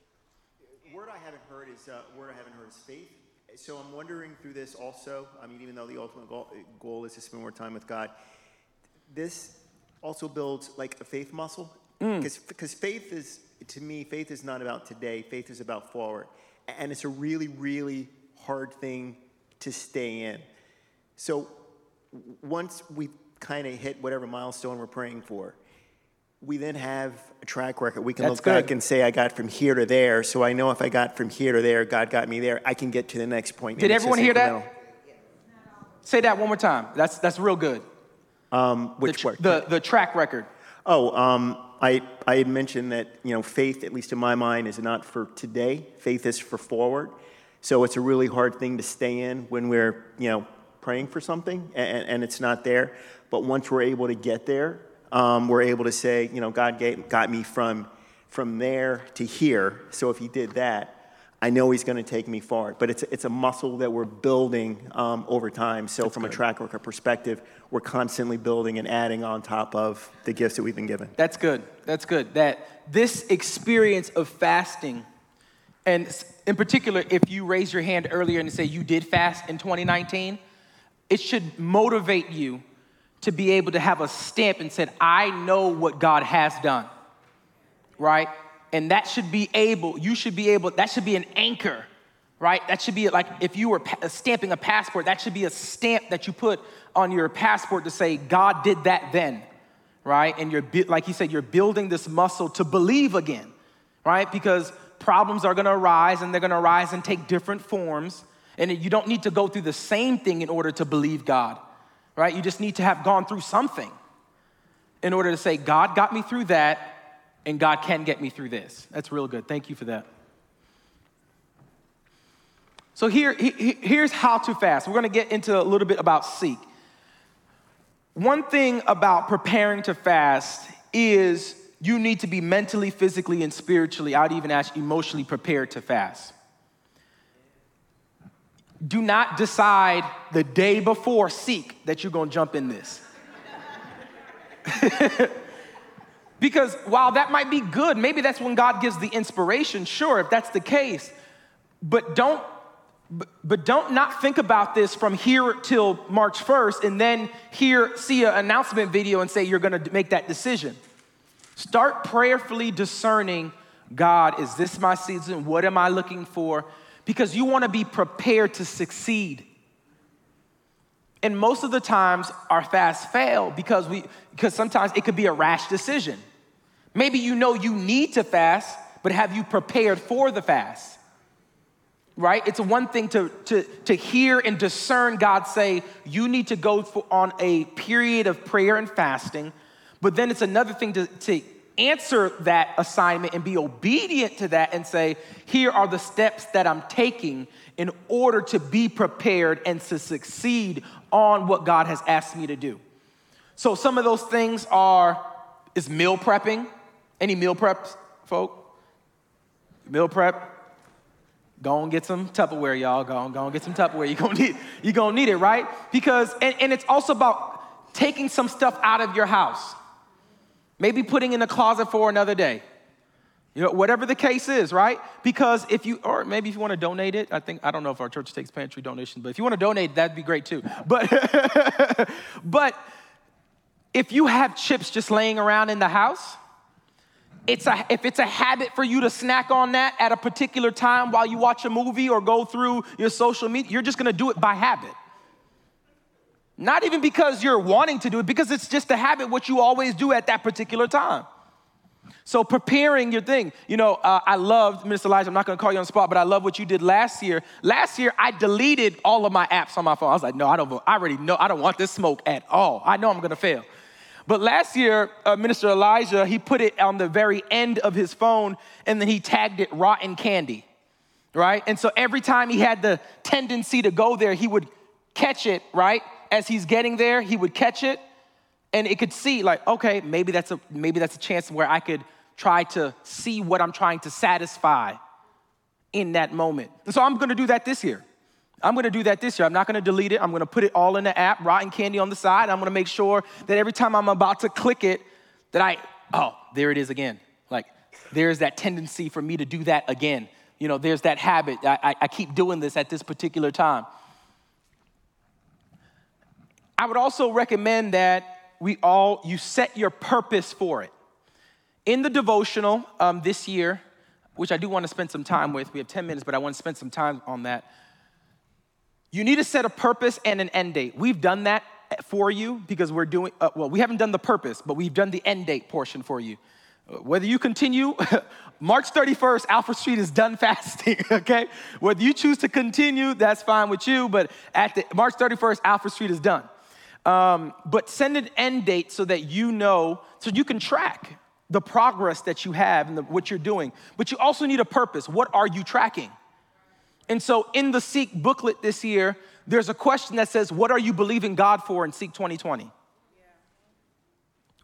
Word I haven't heard is uh, word I haven't heard is faith. So I'm wondering through this also. I mean, even though the ultimate goal, goal is to spend more time with God, this also builds like a faith muscle. Because mm. because faith is to me, faith is not about today. Faith is about forward, and it's a really really hard thing to stay in. So once we kind of hit whatever milestone we're praying for, we then have a track record. We can That's look good. back and say, I got from here to there. So I know if I got from here to there, God got me there. I can get to the next point. Did everyone hear that? Say that one more time. That's, that's real good. Um, which the, the, the track record. Oh, um, I, I had mentioned that, you know, faith, at least in my mind, is not for today. Faith is for forward. So it's a really hard thing to stay in when we're, you know, praying for something and, and it's not there. But once we're able to get there, um, we're able to say, you know, God gave, got me from, from there to here. So if He did that, I know He's going to take me far. But it's, it's a muscle that we're building um, over time. So That's from good. a track record perspective, we're constantly building and adding on top of the gifts that we've been given. That's good. That's good. That this experience of fasting, and in particular, if you raise your hand earlier and say you did fast in 2019, it should motivate you to be able to have a stamp and said, I know what God has done, right? And that should be able, you should be able, that should be an anchor, right? That should be like if you were stamping a passport, that should be a stamp that you put on your passport to say, God did that then, right? And you're, like you said, you're building this muscle to believe again, right? Because problems are gonna arise and they're gonna arise and take different forms. And you don't need to go through the same thing in order to believe God, right? You just need to have gone through something in order to say, God got me through that, and God can get me through this. That's real good. Thank you for that. So here, here's how to fast. We're gonna get into a little bit about seek. One thing about preparing to fast is you need to be mentally, physically, and spiritually, I'd even ask emotionally prepared to fast do not decide the day before seek that you're gonna jump in this. because while that might be good, maybe that's when God gives the inspiration, sure, if that's the case, but don't but, don't not think about this from here till March 1st and then here see an announcement video and say you're gonna make that decision. Start prayerfully discerning God, is this my season? What am I looking for? Because you wanna be prepared to succeed. And most of the times our fasts fail because we because sometimes it could be a rash decision. Maybe you know you need to fast, but have you prepared for the fast? right? It's one thing to, to, to hear and discern God say, you need to go for, on a period of prayer and fasting, but then it's another thing to, to answer that assignment and be obedient to that and say, here are the steps that I'm taking in order to be prepared and to succeed on what God has asked me to do. So some of those things are is meal prepping. Any meal preps, folk? Meal prep, Go and get some Tupperware, y'all. Go and, go and get some Tupperware. You're gonna need, you're gonna need it, right? Because, and, and it's also about taking some stuff out of your house. Maybe putting in a closet for another day. You know, whatever the case is, right? Because if you, or maybe if you want to donate it, I think, I don't know if our church takes pantry donations, but if you want to donate, that'd be great too. But, but if you have chips just laying around in the house, it's a, if it's a habit for you to snack on that at a particular time while you watch a movie or go through your social media, you're just gonna do it by habit. Not even because you're wanting to do it, because it's just a habit, what you always do at that particular time. So preparing your thing, you know, uh, I loved, Mr. Elijah, I'm not gonna call you on the spot, but I love what you did last year. Last year, I deleted all of my apps on my phone. I was like, no, I don't, I already know, I don't want this smoke at all. I know I'm gonna fail. But last year, uh, Minister Elijah, he put it on the very end of his phone and then he tagged it rotten candy, right? And so every time he had the tendency to go there, he would catch it, right? As he's getting there, he would catch it and it could see like, okay, maybe that's a maybe that's a chance where I could try to see what I'm trying to satisfy in that moment. And so I'm going to do that this year. I'm gonna do that this year. I'm not gonna delete it. I'm gonna put it all in the app, rotten candy on the side. I'm gonna make sure that every time I'm about to click it, that I, oh, there it is again. Like, there's that tendency for me to do that again. You know, there's that habit. I, I, I keep doing this at this particular time. I would also recommend that we all, you set your purpose for it. In the devotional um, this year, which I do want to spend some time with, we have 10 minutes, but I want to spend some time on that. You need to set a purpose and an end date. We've done that for you because we're doing, uh, well, we haven't done the purpose, but we've done the end date portion for you. Whether you continue, March 31st, Alfred Street is done fasting, okay? Whether you choose to continue, that's fine with you, but at the, March 31st, Alfred Street is done. Um, but send an end date so that you know, so you can track the progress that you have and the, what you're doing. But you also need a purpose. What are you tracking? And so in the Seek booklet this year, there's a question that says, What are you believing God for in Seek 2020? Yeah.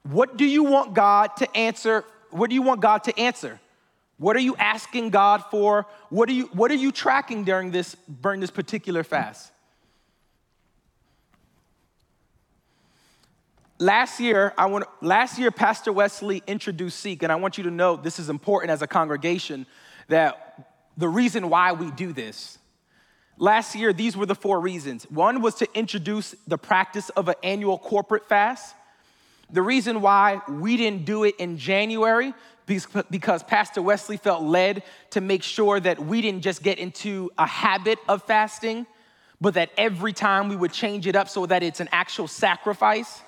What do you want God to answer? What do you want God to answer? What are you asking God for? What are you, what are you tracking during this, during this particular fast? Last year, I want, last year, Pastor Wesley introduced Seek, and I want you to know this is important as a congregation that the reason why we do this. Last year, these were the four reasons. One was to introduce the practice of an annual corporate fast. The reason why we didn't do it in January because Pastor Wesley felt led to make sure that we didn't just get into a habit of fasting, but that every time we would change it up so that it's an actual sacrifice,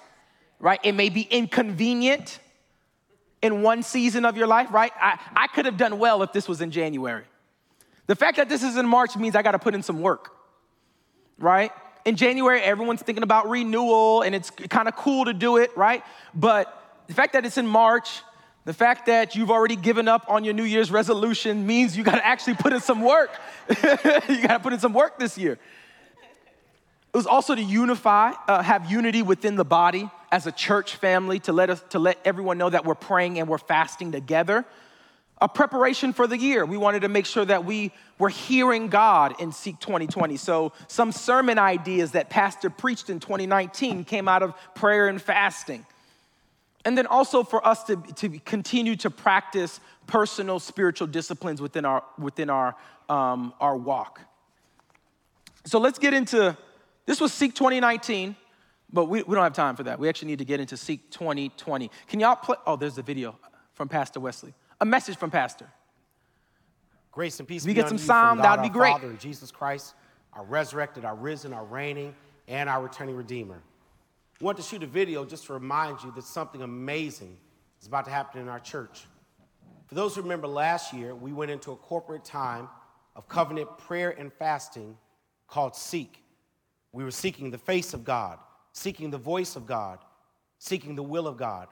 right? It may be inconvenient in one season of your life, right? I, I could have done well if this was in January. The fact that this is in March means I got to put in some work, right? In January, everyone's thinking about renewal and it's kind of cool to do it, right? But the fact that it's in March, the fact that you've already given up on your New Year's resolution means you got to actually put in some work. you got to put in some work this year. It was also to unify, uh, have unity within the body as a church family, to let us, to let everyone know that we're praying and we're fasting together a preparation for the year. We wanted to make sure that we were hearing God in Seek 2020. So, some sermon ideas that Pastor preached in 2019 came out of prayer and fasting. And then also for us to, to continue to practice personal spiritual disciplines within our, within our, um, our walk. So, let's get into this was Seek 2019, but we, we don't have time for that. We actually need to get into Seek 2020. Can y'all play? Oh, there's the video from Pastor Wesley a message from Pastor. Grace and peace. If we get some sound, that'd be great. Father Jesus Christ, our resurrected, our risen, our reigning, and our returning Redeemer. I want to shoot a video just to remind you that something amazing is about to happen in our church. For those who remember last year, we went into a corporate time of covenant prayer and fasting called Seek. We were seeking the face of God, seeking the voice of God, seeking the will of God.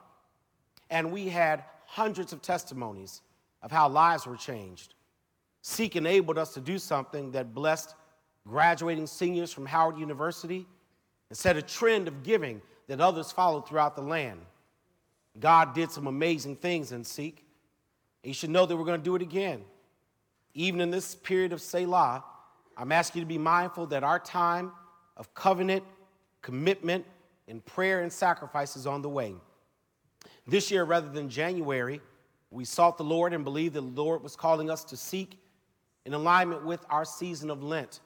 And we had hundreds of testimonies of how lives were changed. Seek enabled us to do something that blessed graduating seniors from Howard University and set a trend of giving that others followed throughout the land. God did some amazing things in Seek. You should know that we're going to do it again. Even in this period of Selah, I'm asking you to be mindful that our time of covenant, commitment, and prayer and sacrifices on the way. This year, rather than January, we sought the Lord and believed the Lord was calling us to seek in alignment with our season of Lent.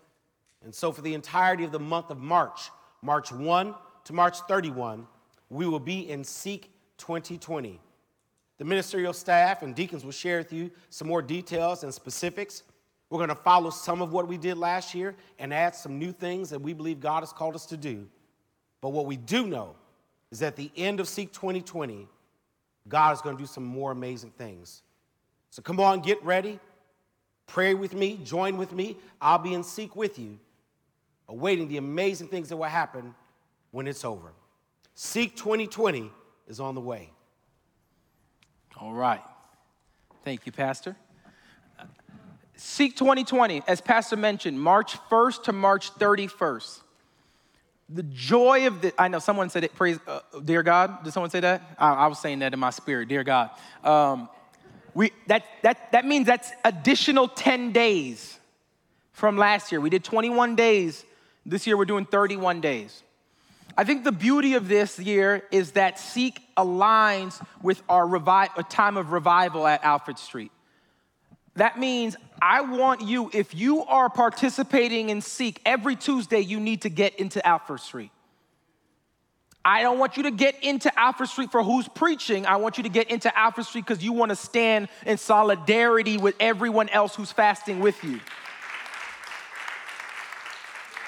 And so, for the entirety of the month of March, March 1 to March 31, we will be in Seek 2020. The ministerial staff and deacons will share with you some more details and specifics. We're going to follow some of what we did last year and add some new things that we believe God has called us to do. But what we do know is at the end of Seek 2020, God is going to do some more amazing things. So come on, get ready. Pray with me, join with me. I'll be in seek with you, awaiting the amazing things that will happen when it's over. Seek 2020 is on the way. All right. Thank you, Pastor. Seek 2020, as Pastor mentioned, March 1st to March 31st the joy of the, I know someone said it, praise, uh, dear God. Did someone say that? I, I, was saying that in my spirit, dear God. Um, we, that, that, that means that's additional 10 days from last year. We did 21 days. This year we're doing 31 days. I think the beauty of this year is that Seek aligns with our revi- a time of revival at Alfred Street. That means I want you, if you are participating in Seek, every Tuesday you need to get into Alfred Street. I don't want you to get into Alfred Street for who's preaching. I want you to get into Alfred Street because you want to stand in solidarity with everyone else who's fasting with you.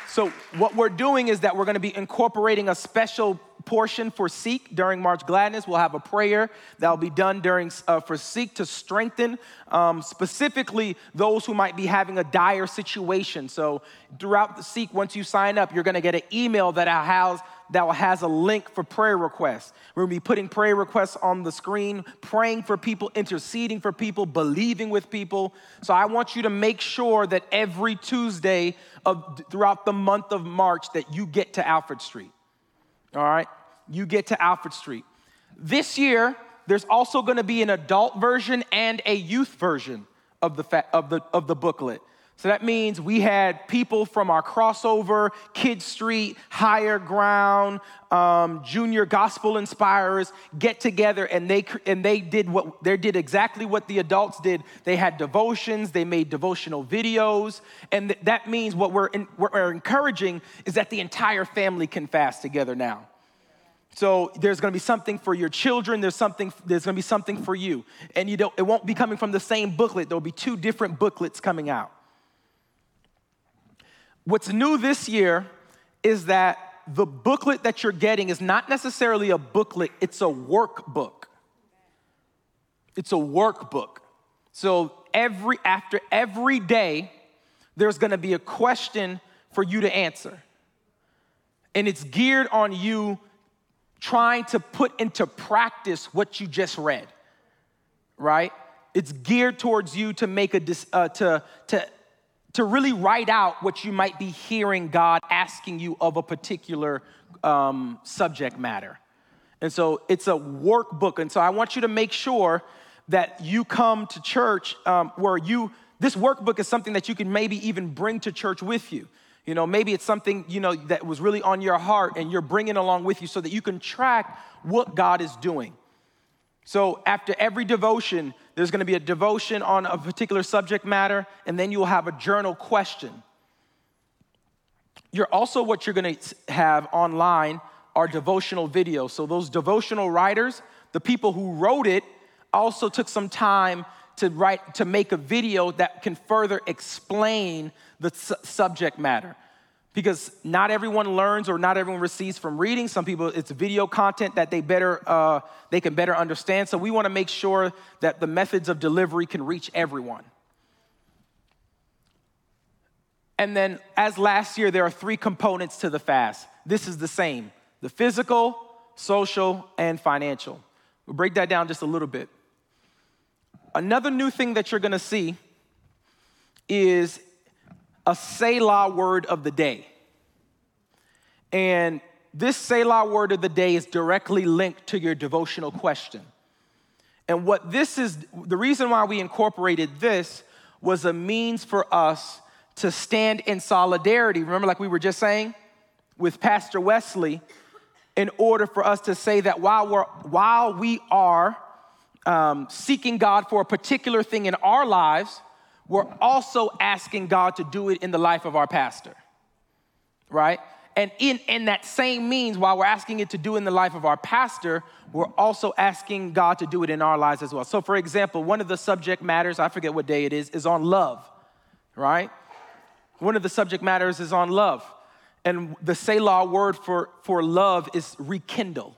So, what we're doing is that we're going to be incorporating a special portion for Seek during March Gladness. We'll have a prayer that will be done during uh, for Seek to strengthen um, specifically those who might be having a dire situation. So throughout the Seek, once you sign up, you're going to get an email that has that has a link for prayer requests. We're gonna be putting prayer requests on the screen, praying for people, interceding for people, believing with people. So I want you to make sure that every Tuesday of throughout the month of March that you get to Alfred Street all right? You get to Alfred Street. This year, there's also gonna be an adult version and a youth version of the, fa- of the, of the booklet. So that means we had people from our crossover, Kid Street, Higher Ground, um, Junior Gospel Inspirers get together and they and they did what they did exactly what the adults did. They had devotions, they made devotional videos, and th- that means what we're in, what we're encouraging is that the entire family can fast together now. So there's going to be something for your children. There's something. There's going to be something for you, and you don't. It won't be coming from the same booklet. There will be two different booklets coming out. What's new this year is that the booklet that you're getting is not necessarily a booklet, it's a workbook. It's a workbook. So every after every day there's going to be a question for you to answer. And it's geared on you trying to put into practice what you just read. Right? It's geared towards you to make a uh, to to to really write out what you might be hearing God asking you of a particular um, subject matter. And so it's a workbook. And so I want you to make sure that you come to church um, where you, this workbook is something that you can maybe even bring to church with you. You know, maybe it's something, you know, that was really on your heart and you're bringing along with you so that you can track what God is doing. So after every devotion, there's to be a devotion on a particular subject matter, and then you'll have a journal question. You're also what you're to have online are devotional videos. So those devotional writers, the people who wrote it, also took some time to write to make a video that can further explain the su- subject matter because not everyone learns or not everyone receives from reading. Some people it's video content that they better uh, they can better understand. So we want to make sure that the methods of delivery can reach everyone. And then as last year there are three components to the fast. This is the same the physical social and financial. We'll break that down just a little bit. Another new thing that you're going to see is a Selah word of the day. And this Selah word of the day is directly linked to your devotional question. And what this is, the reason why we incorporated this was a means for us to stand in solidarity. Remember, like we were just saying with Pastor Wesley, in order for us to say that while, we're, while we are um, seeking God for a particular thing in our lives, we're also asking God to do it in the life of our pastor, right? And in, in that same means, while we're asking it to do in the life of our pastor, we're also asking God to do it in our lives as well. So, for example, one of the subject matters, I forget what day it is, is on love, right? One of the subject matters is on love. And the Selah word for, for love is rekindle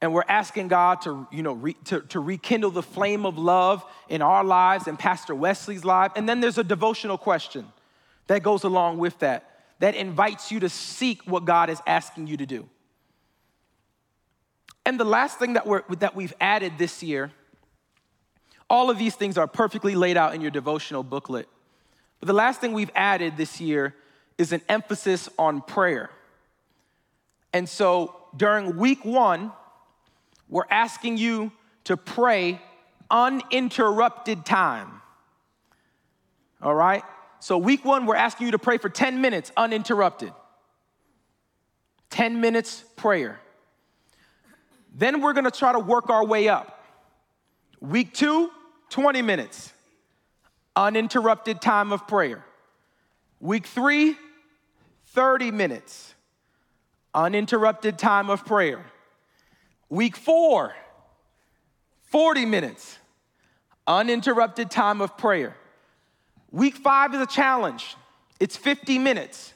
and we're asking God to, you know, re, to, to rekindle the flame of love in our lives and Pastor Wesley's life. And then there's a devotional question that goes along with that, that invites you to seek what God is asking you to do. And the last thing that, we're, that we've added this year, all of these things are perfectly laid out in your devotional booklet. But the last thing we've added this year is an emphasis on prayer. And so during week one, we're asking you to pray uninterrupted time. All right? So, week one, we're asking you to pray for 10 minutes uninterrupted. 10 minutes prayer. Then we're gonna try to work our way up. Week two, 20 minutes, uninterrupted time of prayer. Week three, 30 minutes, uninterrupted time of prayer. Week four, 40 minutes, uninterrupted time of prayer. Week five is a challenge. It's 50 minutes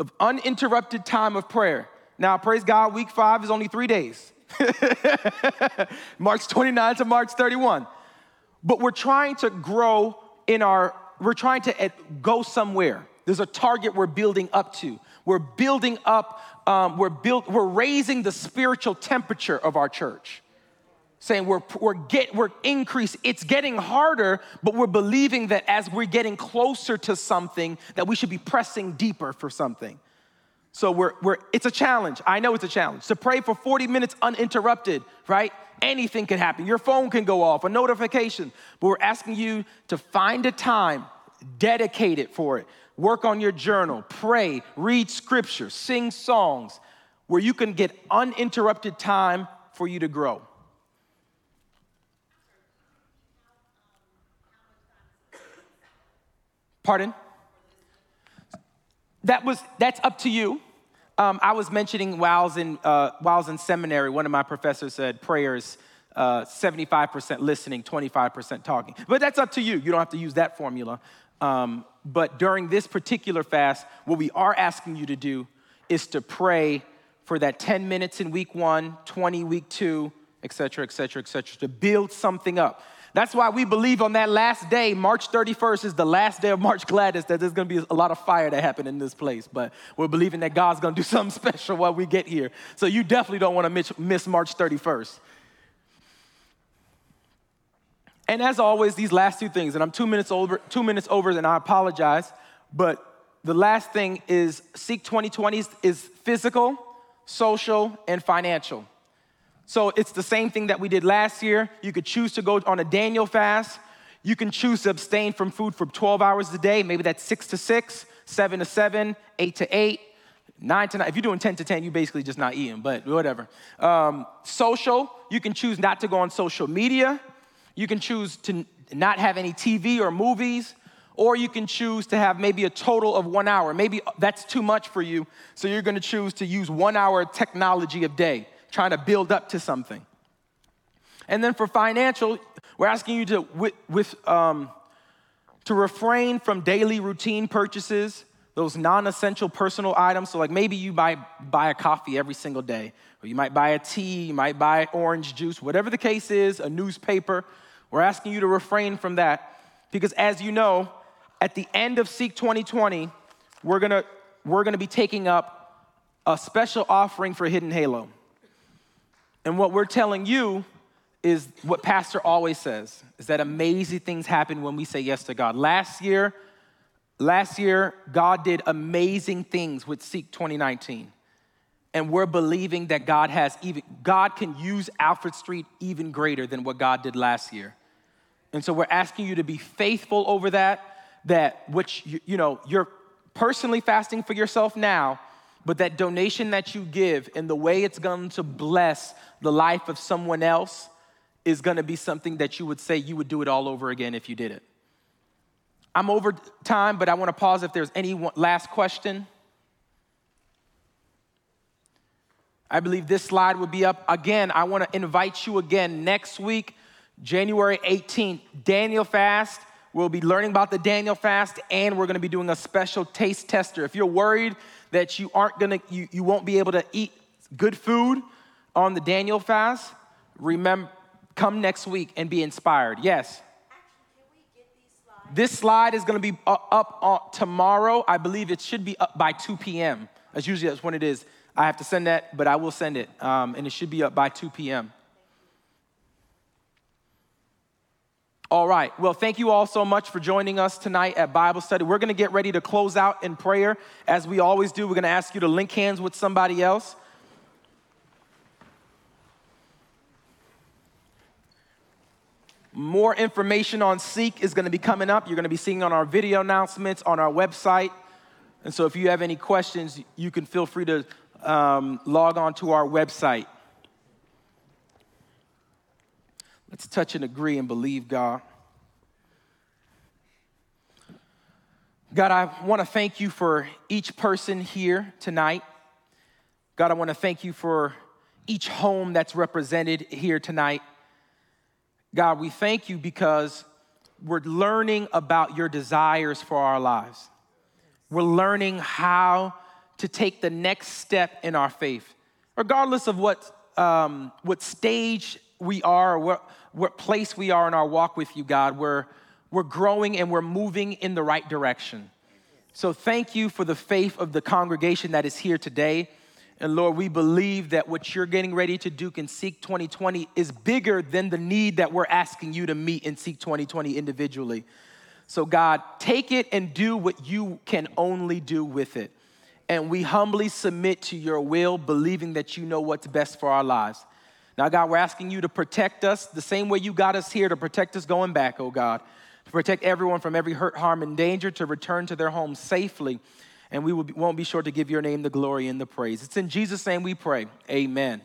of uninterrupted time of prayer. Now, praise God, week five is only three days March 29 to March 31. But we're trying to grow in our, we're trying to go somewhere. There's a target we're building up to. We're building up, um, we're, build, we're raising the spiritual temperature of our church. Saying we're, we're, get, we're increasing. It's getting harder, but we're believing that as we're getting closer to something, that we should be pressing deeper for something. So we're, we're, it's a challenge. I know it's a challenge. To pray for 40 minutes uninterrupted, right? Anything can happen. Your phone can go off, a notification. But we're asking you to find a time, dedicate it for it work on your journal, pray, read scripture, sing songs, where you can get uninterrupted time for you to grow. Pardon? That was that's up to you. Um, I was mentioning while I was in uh, while I was in seminary, one of my professors said prayers uh, 75% listening, 25% talking. But that's up to you. You don't have to use that formula. Um, but during this particular fast, what we are asking you to do is to pray for that 10 minutes in week one, 20 week two, et cetera, et cetera, et cetera, to build something up. That's why we believe on that last day, March 31st is the last day of March Gladness, that there's gonna be a lot of fire that happen in this place. But we're believing that God's gonna do something special while we get here. So you definitely don't wanna miss March 31st. And as always, these last two things, and I'm two minutes over, two minutes over, and I apologize, but the last thing is Seek 2020 is physical, social, and financial. So it's the same thing that we did last year. You could choose to go on a Daniel fast. You can choose to abstain from food for 12 hours a day. Maybe that's six to six, seven to seven, eight to eight, nine to nine. If you're doing 10 to 10, you're basically just not eating, but whatever. Um, social, you can choose not to go on social media. You can choose to not have any TV or movies or you can choose to have maybe a total of one hour. Maybe that's too much for you, so you're gonna choose to use one hour technology a day, trying to build up to something. And then for financial, we're asking you to, with, with um, to refrain from daily routine purchases, those non-essential personal items. So like maybe you buy, buy a coffee every single day, or you might buy a tea, you might buy orange juice, whatever the case is, a newspaper. We're asking you to refrain from that because as you know, at the end of Seek 2020, we're gonna, we're gonna be taking up a special offering for Hidden Halo. And what we're telling you is what Pastor always says, is that amazing things happen when we say yes to God. Last year, last year, God did amazing things with Seek 2019. And we're believing that God has even, God can use Alfred Street even greater than what God did last year. And so we're asking you to be faithful over that that which you, you know you're personally fasting for yourself now but that donation that you give and the way it's going to bless the life of someone else is going to be something that you would say you would do it all over again if you did it. I'm over time but i want to pause if there's any last question. I believe this slide would be up again. I want to invite you again next week january 18th daniel fast We'll be learning about the Daniel fast and we're gonna be doing a special taste tester. If you're worried that you aren't gonna, you, you won't be able to eat good food on the Daniel fast, remember, come next week and be inspired. Yes? This slide is gonna be up tomorrow. I believe it should be up by 2 p.m. That's usually that's when it is. I have to send that, but I will send it, um, and it should be up by 2 p.m. All right. Well, thank you all so much for joining us tonight at Bible study. We're going to get ready to close out in prayer. As we always do, we're going to ask you to link hands with somebody else. More information on Seek is going to be coming up. You're going to be seeing on our video announcements on our website. And so if you have any questions, you can feel free to um, log on to our website. Let's touch and agree and believe God. God, I want to thank you for each person here tonight. God, I want to thank you for each home that's represented here tonight. God, we thank you because we're learning about your desires for our lives. We're learning how to take the next step in our faith, regardless of what, um, what stage we are or what, what place we are in our walk with you, God. We're, we're growing and we're moving in the right direction. So thank you for the faith of the congregation that is here today. And Lord, we believe that what you're getting ready to do in Seek 2020 is bigger than the need that we're asking you to meet in Seek 2020 individually. So, God, take it and do what you can only do with it. And we humbly submit to your will, believing that you know what's best for our lives. Now, God, we're asking you to protect us the same way you got us here to protect us going back, oh God, to protect everyone from every hurt, harm, and danger, to return to their homes safely. And we won't be sure to give your name the glory and the praise. It's in Jesus' name we pray. Amen.